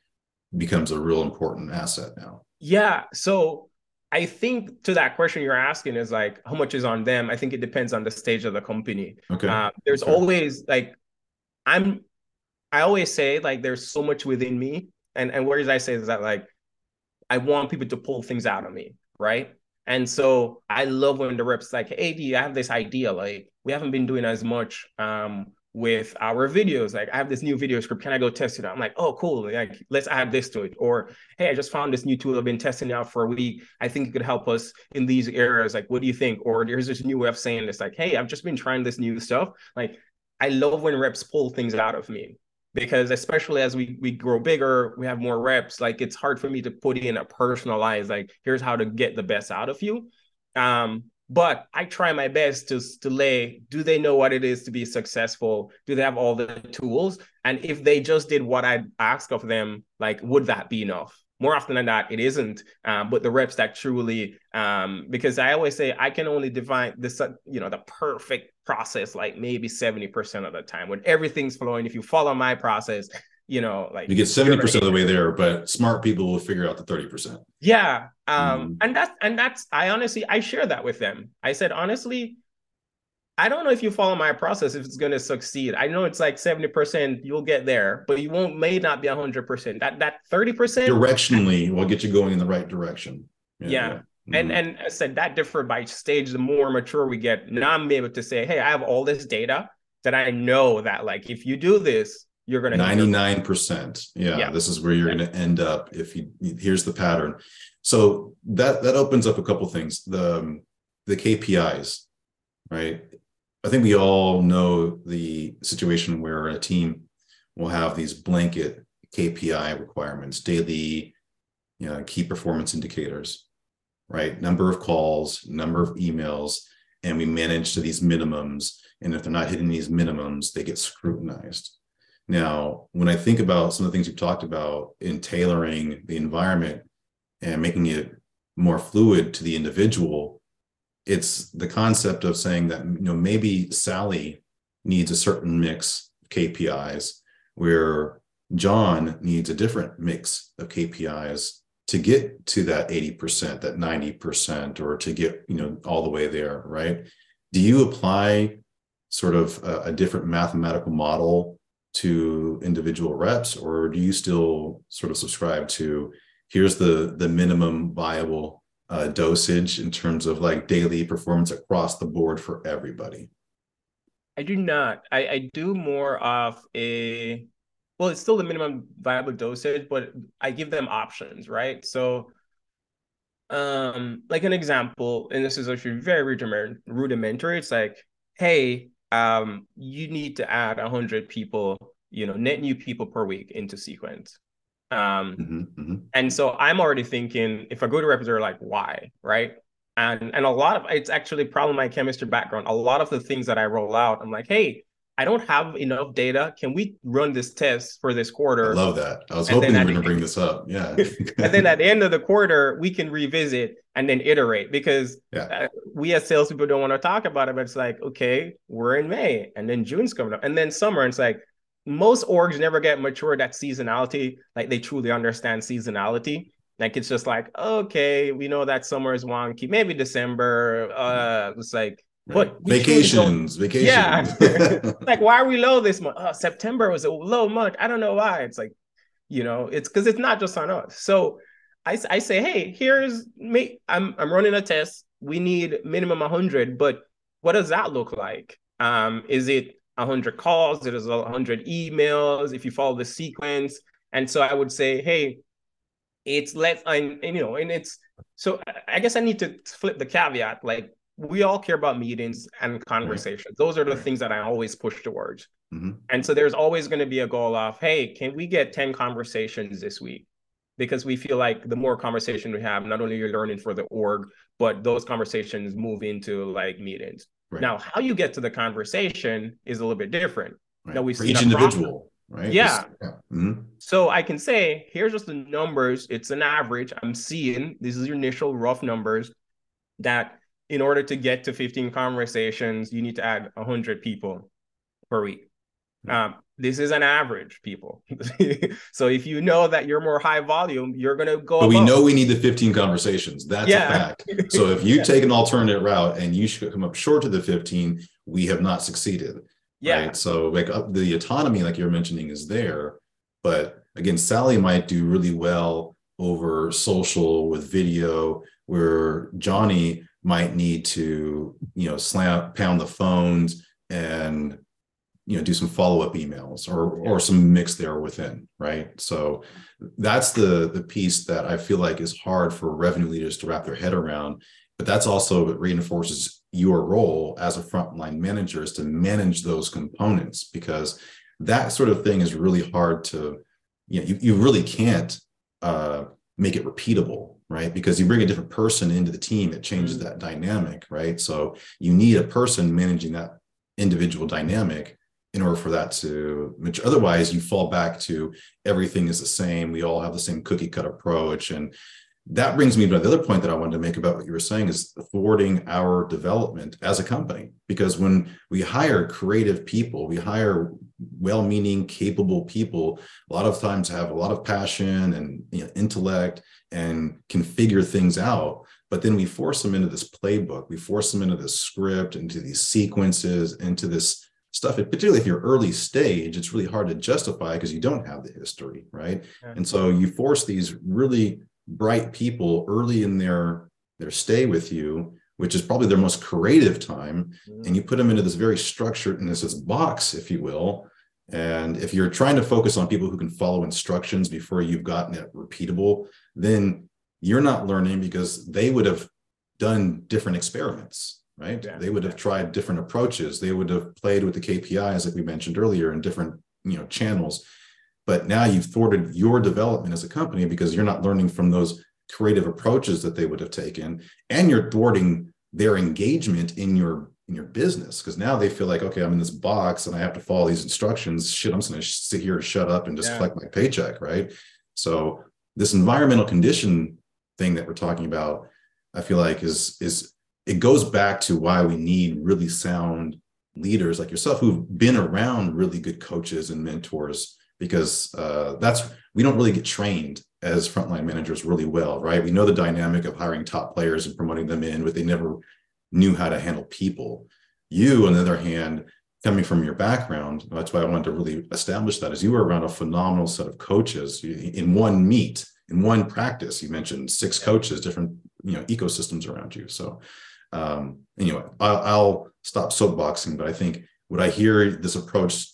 [SPEAKER 1] becomes a real important asset now.
[SPEAKER 2] Yeah. So I think to that question you're asking is like, how much is on them? I think it depends on the stage of the company.
[SPEAKER 1] Okay. Uh,
[SPEAKER 2] there's sure. always like, I'm, I always say like, there's so much within me. And, and words I say is that like, I want people to pull things out of me. Right. And so I love when the reps like, hey, D, I have this idea. Like, we haven't been doing as much um, with our videos. Like, I have this new video script. Can I go test it out? I'm like, oh, cool. Like, let's add this to it. Or, hey, I just found this new tool. I've been testing it out for a week. I think it could help us in these areas. Like, what do you think? Or there's this new way of saying this. Like, hey, I've just been trying this new stuff. Like, I love when reps pull things out of me because especially as we we grow bigger, we have more reps. Like, it's hard for me to put in a personalized like, here's how to get the best out of you. Um, but I try my best to, to lay do they know what it is to be successful? Do they have all the tools? And if they just did what I ask of them, like, would that be enough? more often than not, it isn't. Um, but the reps that truly, um, because I always say I can only define this, you know, the perfect process like maybe 70% of the time when everything's flowing. If you follow my process, you know, like
[SPEAKER 1] you get 70% of the way there, but smart people will figure out the 30%.
[SPEAKER 2] Yeah. Um, mm. and that's and that's I honestly I share that with them. I said, honestly, I don't know if you follow my process if it's going to succeed. I know it's like 70% you'll get there, but you won't may not be 100%. That that 30%
[SPEAKER 1] directionally will get you going in the right direction.
[SPEAKER 2] Yeah. yeah. Mm-hmm. And and I said that differed by stage. The more mature we get, now I'm able to say, hey, I have all this data that I know that like if you do this, you're going to
[SPEAKER 1] 99%. Yeah, yeah, this is where you're yeah. going to end up if you here's the pattern. So that that opens up a couple things. The the KPIs, right? I think we all know the situation where a team will have these blanket KPI requirements, daily, you know, key performance indicators, right? Number of calls, number of emails, and we manage to these minimums. And if they're not hitting these minimums, they get scrutinized. Now, when I think about some of the things you've talked about in tailoring the environment and making it more fluid to the individual, it's the concept of saying that you know maybe Sally needs a certain mix of KPIs where John needs a different mix of KPIs to get to that 80%, that 90%, or to get, you know, all the way there, right? Do you apply sort of a, a different mathematical model to individual reps, or do you still sort of subscribe to here's the the minimum viable uh, dosage in terms of like daily performance across the board for everybody?
[SPEAKER 2] I do not. I, I do more of a well, it's still the minimum viable dosage, but I give them options, right? So um like an example, and this is actually very rudimentary. It's like, hey, um, you need to add a hundred people, you know, net new people per week into sequence. Um, mm-hmm, mm-hmm. and so I'm already thinking if I go to representative, like why, right? And and a lot of it's actually probably my chemistry background. A lot of the things that I roll out, I'm like, hey, I don't have enough data. Can we run this test for this quarter?
[SPEAKER 1] I love that. I was and hoping you were going to bring this up. Yeah.
[SPEAKER 2] and then at the end of the quarter, we can revisit and then iterate because yeah. uh, we as salespeople don't want to talk about it. But it's like, okay, we're in May and then June's coming up and then summer. And it's like, most orgs never get mature that seasonality, like they truly understand seasonality. Like it's just like, okay, we know that summer is wonky. Maybe December. Uh it's like but
[SPEAKER 1] vacations, vacations.
[SPEAKER 2] Yeah. like, why are we low this month? Oh, September was a low month. I don't know why. It's like, you know, it's because it's not just on us. So I, I say, hey, here's me. I'm I'm running a test. We need minimum 100, but what does that look like? Um, is it 100 calls, it is 100 emails, if you follow the sequence. And so I would say, hey, it's let's, and, and you know, and it's, so I guess I need to flip the caveat. Like we all care about meetings and conversations. Right. Those are the right. things that I always push towards. Mm-hmm. And so there's always going to be a goal of, hey, can we get 10 conversations this week? Because we feel like the more conversation we have, not only you're learning for the org, but those conversations move into like meetings. Right. Now, how you get to the conversation is a little bit different.
[SPEAKER 1] Now we for each individual, right?
[SPEAKER 2] Yeah. yeah. Mm-hmm. So I can say, here's just the numbers. It's an average. I'm seeing this is your initial rough numbers that in order to get to 15 conversations, you need to add 100 people per week. Um, this is an average, people. so if you know that you're more high volume, you're going to go.
[SPEAKER 1] But we know we need the 15 conversations. That's yeah. a fact. So if you yeah. take an alternate route and you should come up short to the 15, we have not succeeded. Yeah. Right? So like uh, the autonomy, like you're mentioning, is there. But again, Sally might do really well over social with video, where Johnny might need to, you know, slam pound the phones and you know do some follow-up emails or or some mix there within right? So that's the the piece that i feel like is hard for revenue leaders to wrap their head around but that's also what reinforces your role as a frontline manager is to manage those components because that sort of thing is really hard to you know you, you really can't uh, make it repeatable right? Because you bring a different person into the team it changes mm-hmm. that dynamic right? So you need a person managing that individual dynamic in order for that to which otherwise you fall back to everything is the same. We all have the same cookie cut approach and that brings me to the other point that i wanted to make about what you were saying is thwarting our development as a company. Because when we hire creative people we hire well-meaning capable people a lot of times have a lot of passion and you know, intellect and can figure things out. But then we force them into this playbook. We force them into this script into these sequences into this stuff. And particularly if you're early stage it's really hard to justify because you don't have the history right? Yeah. and so you force these really bright people early in their their stay with you which is probably their most creative time mm-hmm. and you put them into this very structured and this, this box if you will and if you're trying to focus on people who can follow instructions before you've gotten it repeatable then you're not learning because they would have done different experiments right? Yeah. They would have tried different approaches. They would have played with the KPIs, like we mentioned earlier, in different you know channels. But now you've thwarted your development as a company because you're not learning from those creative approaches that they would have taken, and you're thwarting their engagement in your in your business because now they feel like okay i'm in this box and i have to follow these instructions shit i'm just going to sit here and shut up and just yeah. collect my paycheck right so this environmental condition thing that we're talking about i feel like is is it goes back to why we need really sound leaders like yourself who've been around really good coaches and mentors because uh, that's we don't really get trained as frontline managers really well right? We know the dynamic of hiring top players and promoting them in but they never knew how to handle people. You on the other hand coming from your background that's why i wanted to really establish that is you were around a phenomenal set of coaches in one meet in one practice. You mentioned six coaches different you know ecosystems around you. So um, anyway, I'll, I'll stop soapboxing, but I think what I hear this approach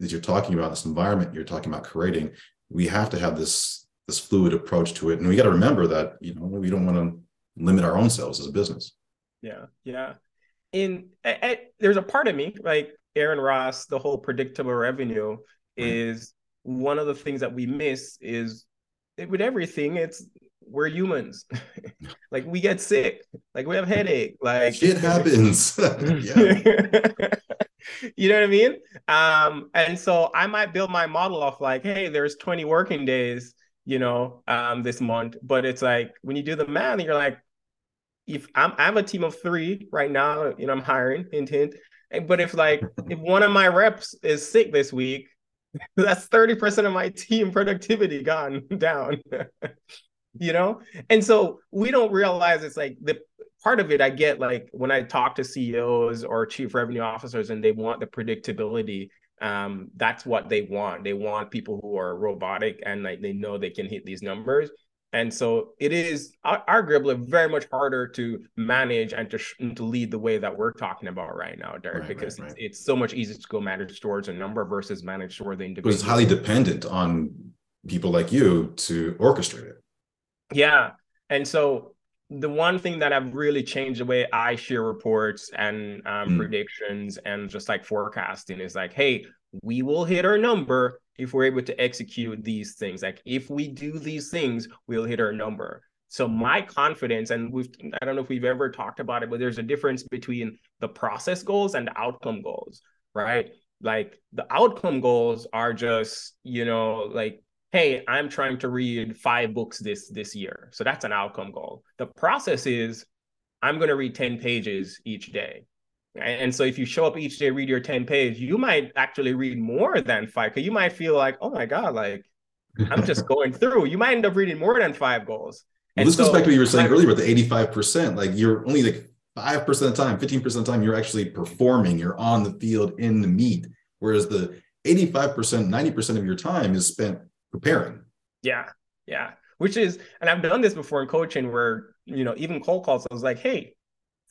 [SPEAKER 1] that you're talking about, this environment you're talking about creating, we have to have this this fluid approach to it, and we got to remember that you know we don't want to limit our own selves as a business.
[SPEAKER 2] Yeah, yeah. I, there's a part of me like Aaron Ross, the whole predictable revenue is one of the things that we miss is with everything. It's we're humans. like we get sick. Like we have headache. Like
[SPEAKER 1] shit happens.
[SPEAKER 2] you know what I mean? Um, and so I might build my model off like, hey, there's 20 working days, you know, um, this month. But it's like when you do the math, you're like, if I'm I have a team of three right now, you know, I'm hiring intent. But if like if one of my reps is sick this week, that's 30% of my team productivity gone down you know and so we don't realize it's like the part of it i get like when i talk to ceos or chief revenue officers and they want the predictability um, that's what they want they want people who are robotic and like they know they can hit these numbers and so it is Gribble very much harder to manage and to, sh- and to lead the way that we're talking about right now, Derek, right, because right, right. It's, it's, so much easier to go manage towards a number versus manage toward the individual.
[SPEAKER 1] It's highly dependent on people like you to orchestrate it.
[SPEAKER 2] Yeah. And so the one thing that I've really changed the way I share reports and um, mm. predictions and just like forecasting is like, hey, we will hit our number if we're able to execute these things. Like if we do these things, we'll hit our number. So my confidence, and we've I don't know if we've ever talked about it, but there's a difference between the process goals and the outcome goals, right? Like the outcome goals are just, you know, like hey i'm trying to read five books this this year. So that's an outcome goal. The process is i'm going to read 10 pages each day. And so if you show up each day read your 10 page you might actually read more than five because you might feel like oh my god like i'm just going through. You might end up reading more than five goals.
[SPEAKER 1] Well, this so, goes back to what you were saying I, earlier about the 85% like you're only like 5% of the time 15% of the time you're actually performing. You're on the field in the meet. Whereas the 85% 90% of your time is spent preparing.
[SPEAKER 2] Yeah. Yeah. Which is, and I've done this before in coaching where, you know, even cold calls, I was like, hey,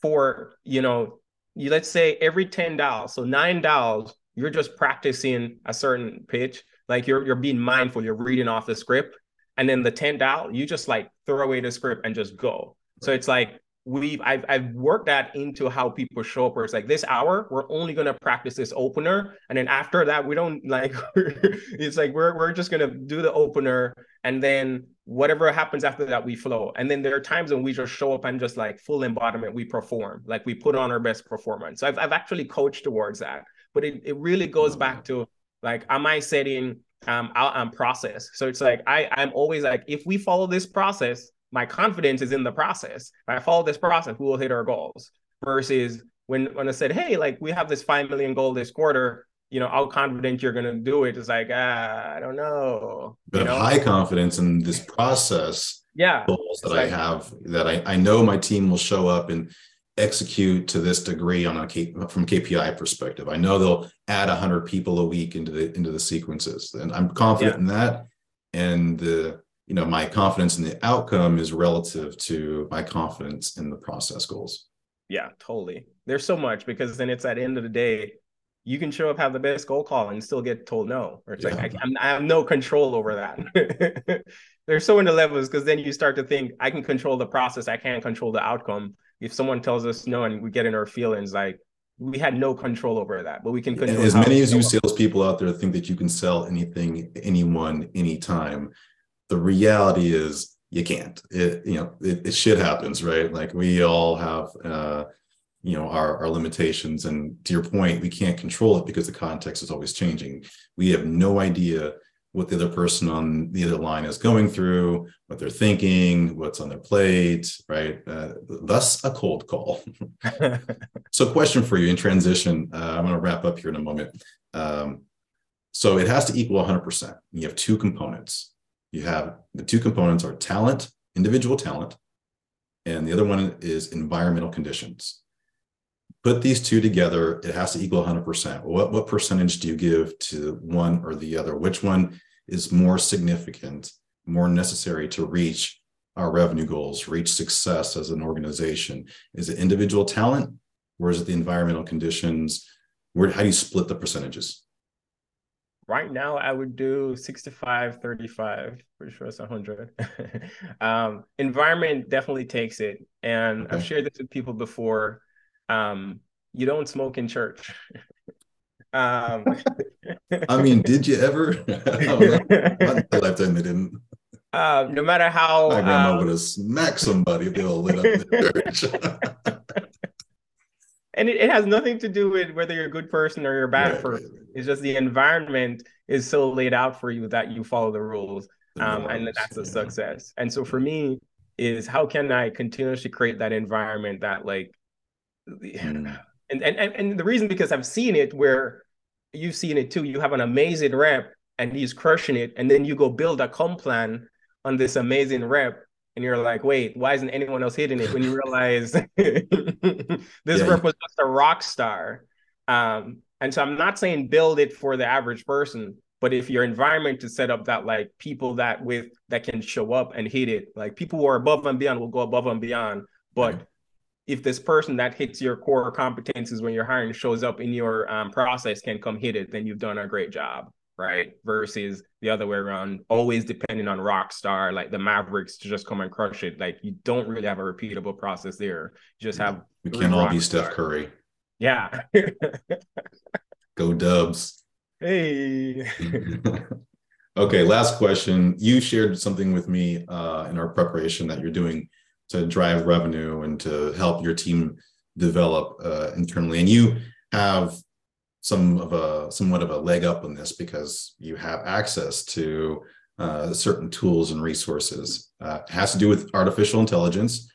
[SPEAKER 2] for, you know, you let's say every 10 dials, so nine dials, you're just practicing a certain pitch. Like you're you're being mindful, you're reading off the script. And then the 10 dial, you just like throw away the script and just go. So it's like we've I've I've worked that into how people show up where it's like this hour we're only gonna practice this opener. And then after that we don't like it's like we're we're just gonna do the opener. And then whatever happens after that we flow. And then there are times when we just show up and just like full embodiment we perform. Like we put on our best performance. So I've, I've actually coached towards that. But it, it really goes back to like, am I setting um out on process? So it's like I I'm always like, if we follow this process, my confidence is in the process. If I follow this process, we will hit our goals. Versus when when I said, hey, like we have this five million goal this quarter, you know, how confident you're gonna do it is like, ah, I don't know.
[SPEAKER 1] But
[SPEAKER 2] you know?
[SPEAKER 1] high confidence in this process
[SPEAKER 2] yeah
[SPEAKER 1] goals that I have that I, I know my team will show up and execute to this degree on a K, from KPI perspective. I know they'll add 100 people a week into the into the sequences, and I'm confident yeah. in that. And the you know my confidence in the outcome is relative to my confidence in the process goals.
[SPEAKER 2] Yeah, totally. There's so much because then it's at the end of the day, you can show up have the best goal call and still get told no or it's yeah. like I, I, have no control over that there's so many levels because then you start to think i can control the process i can't control the outcome if someone tells us no and we get in our feelings like we had no control over that but we can control
[SPEAKER 1] as many as you salespeople out there think that you can sell anything anyone anytime the reality is you can't. It you know it, it shit happens right? Like we all have uh you know our, our limitations. And to your point we can't control it because the context is always changing. We have no idea what the other person on the other line is going through what they're thinking what's on their plate right? Uh, thus a cold call. So question for you in transition uh, i'm going to wrap up here in a moment. Um, so it has to equal 100% you have two components you have the two components are talent individual talent and the other one is environmental conditions put these two together, it has to equal 100%. What, what percentage do you give to one or the other? Which one is more significant, more necessary to reach our revenue goals, reach success as an organization? Is it individual talent or is it the environmental conditions? Where, how do you split the percentages?
[SPEAKER 2] Right now, I would do 65, 35. Pretty sure it's 100. um, environment definitely takes it. And okay. I've shared this with people before um, you don't smoke in church. um,
[SPEAKER 1] I mean, did you ever? My lifetime, they didn't.
[SPEAKER 2] Uh, no matter how
[SPEAKER 1] my grandma um, would have smacked somebody if they all lit up the
[SPEAKER 2] church. And it, it, has nothing to do with whether you're a good person or you're a bad right, person. Right, right. It's just the environment is so laid out for you that you follow the rules. The um, and that's a yeah. success. And so for me, is how can I continuously create that environment that like Mm. And, and and the reason because I've seen it where you've seen it too. You have an amazing rep and he's crushing it, and then you go build a comp plan on this amazing rep, and you're like, wait, why isn't anyone else hitting it? When you realize this yeah. was just a rock star. Um, and so I'm not saying build it for the average person, but if your environment is set up that like people that with that can show up and hit it, like people who are above and beyond will go above and beyond. But if this person that hits your core competencies when you're hiring shows up in your um, process can come hit it, then you've done a great job, right? Versus the other way around, always depending on rock star, like the Mavericks to just come and crush it. Like you don't really have a repeatable process there. You just have
[SPEAKER 1] we can't all be Steph star. Curry.
[SPEAKER 2] Yeah.
[SPEAKER 1] Go Dubs.
[SPEAKER 2] Hey.
[SPEAKER 1] okay, last question. You shared something with me uh, in our preparation that you're doing to drive revenue and to help your team develop uh, internally. And you have some of a somewhat of a leg up on this because you have access to uh, certain tools and resources. Uh, has to do with artificial intelligence.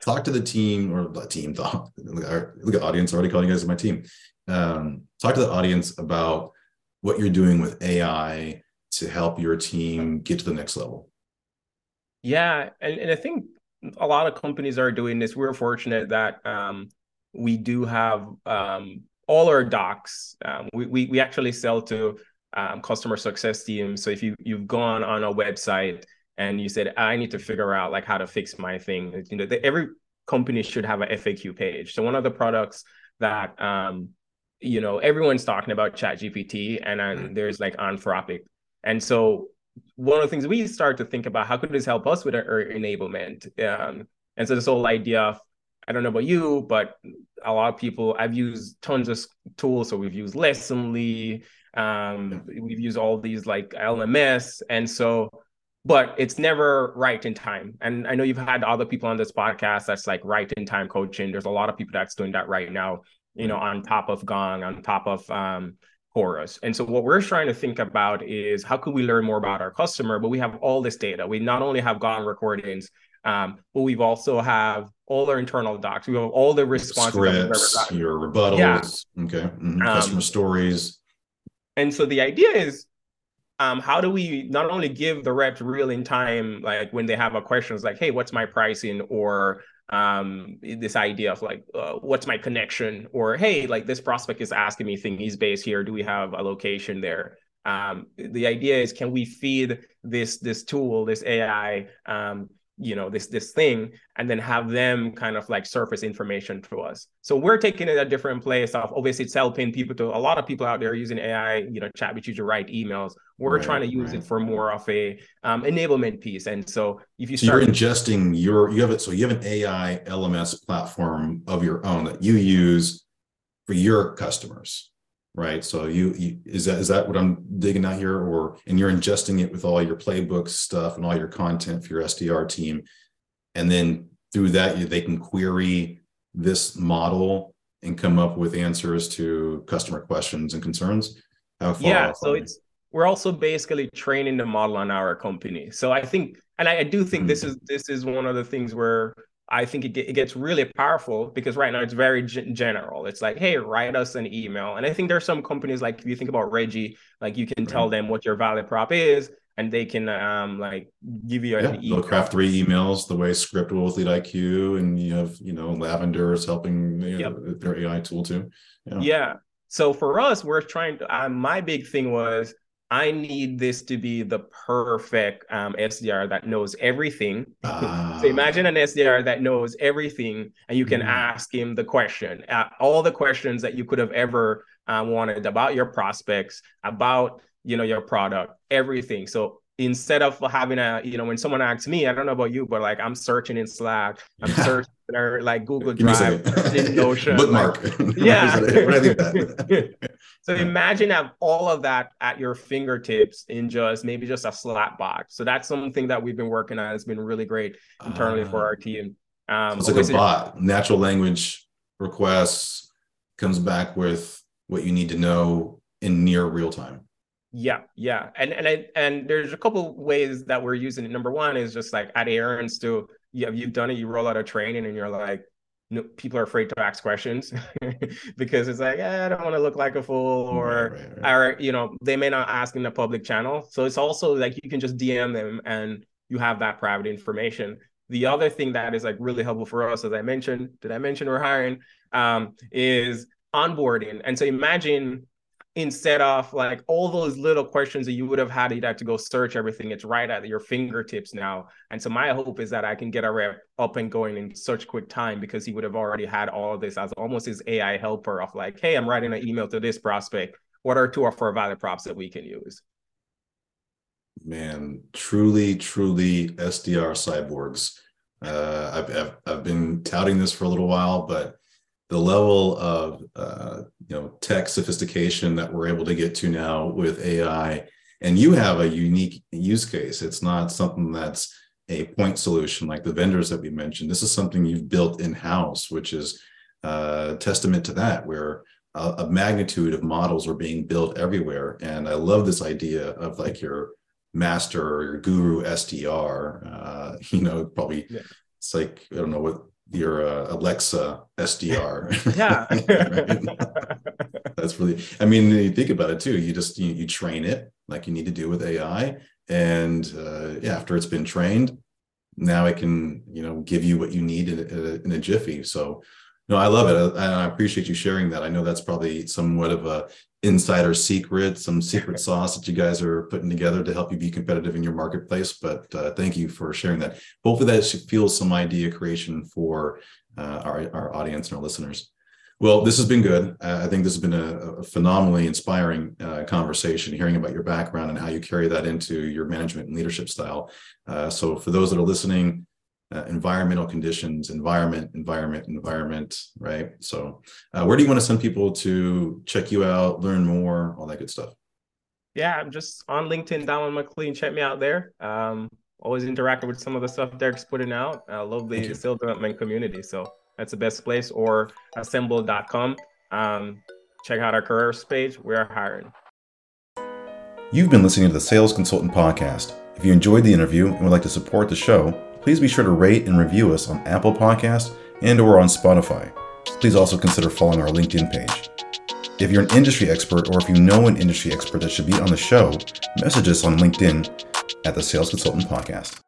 [SPEAKER 1] Talk to the team or the team. Thought look at audience. Already calling you guys my team. Um, talk to the audience about what you're doing with AI to help your team get to the next level.
[SPEAKER 2] Yeah, and, and I think a lot of companies are doing this. We're fortunate that um, we do have um, all our docs. Um, we, we, we actually sell to um, customer success teams. So if you you've gone on a website and you said I need to figure out like how to fix my thing, you know, the, every company should have a FAQ page. So one of the products that um, you know everyone's talking about Chat GPT, and then there's like Anthropic, and so one of the things we start to think about how could this help us with our enablement um, and so this whole idea of i don't know about you but a lot of people i've used tons of tools so we've used lessonly um, we've used all these like lms and so but it's never right in time and i know you've had other people on this podcast that's like right in time coaching there's a lot of people that's doing that right now you know, on top of Gong, on top of um, Chorus. And so what we're trying to think about is how could we learn more about our customer? But we have all this data. We not only have Gong recordings, um, but we've also have all our internal docs. We have all the responses.
[SPEAKER 1] Scripts, your rebuttals. Yeah. Okay. Mm-hmm. Customer um, stories.
[SPEAKER 2] And so the idea is um, how do we not only give the reps real in time, like when they have a question, it's like, hey, what's my pricing? Or um, this idea of like, uh, what's my connection? Or hey, like this prospect is asking me thing, he's based here. Do we have a location there? Um, the idea is, can we feed this this tool, this AI, um, you know this this thing and then have them kind of like surface information to us. So we're taking it a different place of obviously it's helping people to a lot of people out there using ai you know Chat GPT to write emails. We're right, trying to use right. it for more of a um, enablement piece. And so if you
[SPEAKER 1] start so you're ingesting your you have it so you have an ai lms platform of your own that you use for your customers right? So you, you, is that is that what I'm digging out here, or and you're ingesting it with all your playbook stuff and all your content for your SDR team, and then through that you, they can query this model and come up with answers to customer questions and concerns.
[SPEAKER 2] yeah, so it's we're also basically training the model on our company. So I think, and I, I do think mm-hmm. this is this is one of the things where I think it, it gets really powerful because right now it's very g- general. It's like, hey, write us an email. And I think there's some companies like if you think about Regie, like you can right. tell them what your value prop is, and they can um like give you
[SPEAKER 1] yeah, an email. They'll craft three emails the way Scribe will with LeadIQ, and you have you know Lavender is helping you know, yep. their AI tool too.
[SPEAKER 2] Yeah. yeah. So for us, we're trying to. Uh, my big thing was I need this to be the perfect um, SDR that knows everything. So imagine an SDR that knows everything, and you can mm. ask him the question, uh, all the questions that you could have ever uh, wanted about your prospects, about you know your product, everything. So instead of having a you know when someone asks me i don't know about you but like i'm searching in slack. I'm searching or like google drive in notion bookmark. Like, yeah. so imagine have all of that at your fingertips in just maybe just a slack box. So that's something that we've been working on. It's been really great internally uh, for our team.
[SPEAKER 1] Um so it's like a bot. Natural language requests comes back with what you need to know in near real time
[SPEAKER 2] yeah, yeah, and and I, and there's a couple ways that we're using it. Number one is just like at errands to yeah, you've done it. You roll out a training, and you're like, no, people are afraid to ask questions because it's like eh, I don't want to look like a fool, or right, right, right. or you know they may not ask in the public channel. So it's also like you can just DM them, and you have that private information. The other thing that is like really helpful for us, as I mentioned, did I mention we're hiring? Um, is onboarding. And so imagine instead of like all those little questions that you would have had, you'd have to go search everything. It's right at your fingertips now. And so my hope is that I can get a rep up and going in such quick time because he would have already had all of this as almost his AI helper of like, hey, I'm writing an email to this prospect. What are two or four value props that we can use?
[SPEAKER 1] Man, truly, truly SDR cyborgs. Uh, I've, I've, I've been touting this for a little while, but the level of uh, you know tech sophistication that we're able to get to now with AI, and you have a unique use case. It's not something that's a point solution like the vendors that we mentioned. This is something you've built in house, which is uh, testament to that, where a, a, magnitude of models are being built everywhere. And I love this idea of like your master or your guru SDR. Uh, you know, probably yeah. it's like I don't know what your uh, Alexa SDR.
[SPEAKER 2] Yeah.
[SPEAKER 1] That's really, I mean, you think about it too. You just, you, you train it like you need to do with AI. And uh, yeah, after it's been trained, now it can, you know, give you what you need in, in, a, in a jiffy. So, no, I love it. And I appreciate you sharing that. I know that's probably somewhat of a insider secret, some secret sauce that you guys are putting together to help you be competitive in your marketplace. But uh, thank you for sharing that. Hopefully, that fuels some idea creation for uh, our, our audience and our listeners. Well, this has been good. I think this has been a, a phenomenally inspiring uh, conversation, hearing about your background and how you carry that into your management and leadership style. Uh, so, for those that are listening, uh, environmental conditions, environment, environment, environment, right? So, uh, where do you want to send people to check you out, learn more, all that good stuff?
[SPEAKER 2] Yeah, I'm just on LinkedIn, Damon McLean. Check me out there. Um, always interacting with some of the stuff Derek's putting out. I love the sales development community. So that's the best place or assembled.com. um, check out our careers page. We are hiring.
[SPEAKER 1] You've been listening to the Sales Consultant Podcast. If you enjoyed the interview and would like to support the show, please be sure to rate and review us on Apple Podcasts and or on Spotify. Please also consider following our LinkedIn page. If you're an industry expert or if you know an industry expert that should be on the show, message us on LinkedIn at the Sales Consultant Podcast.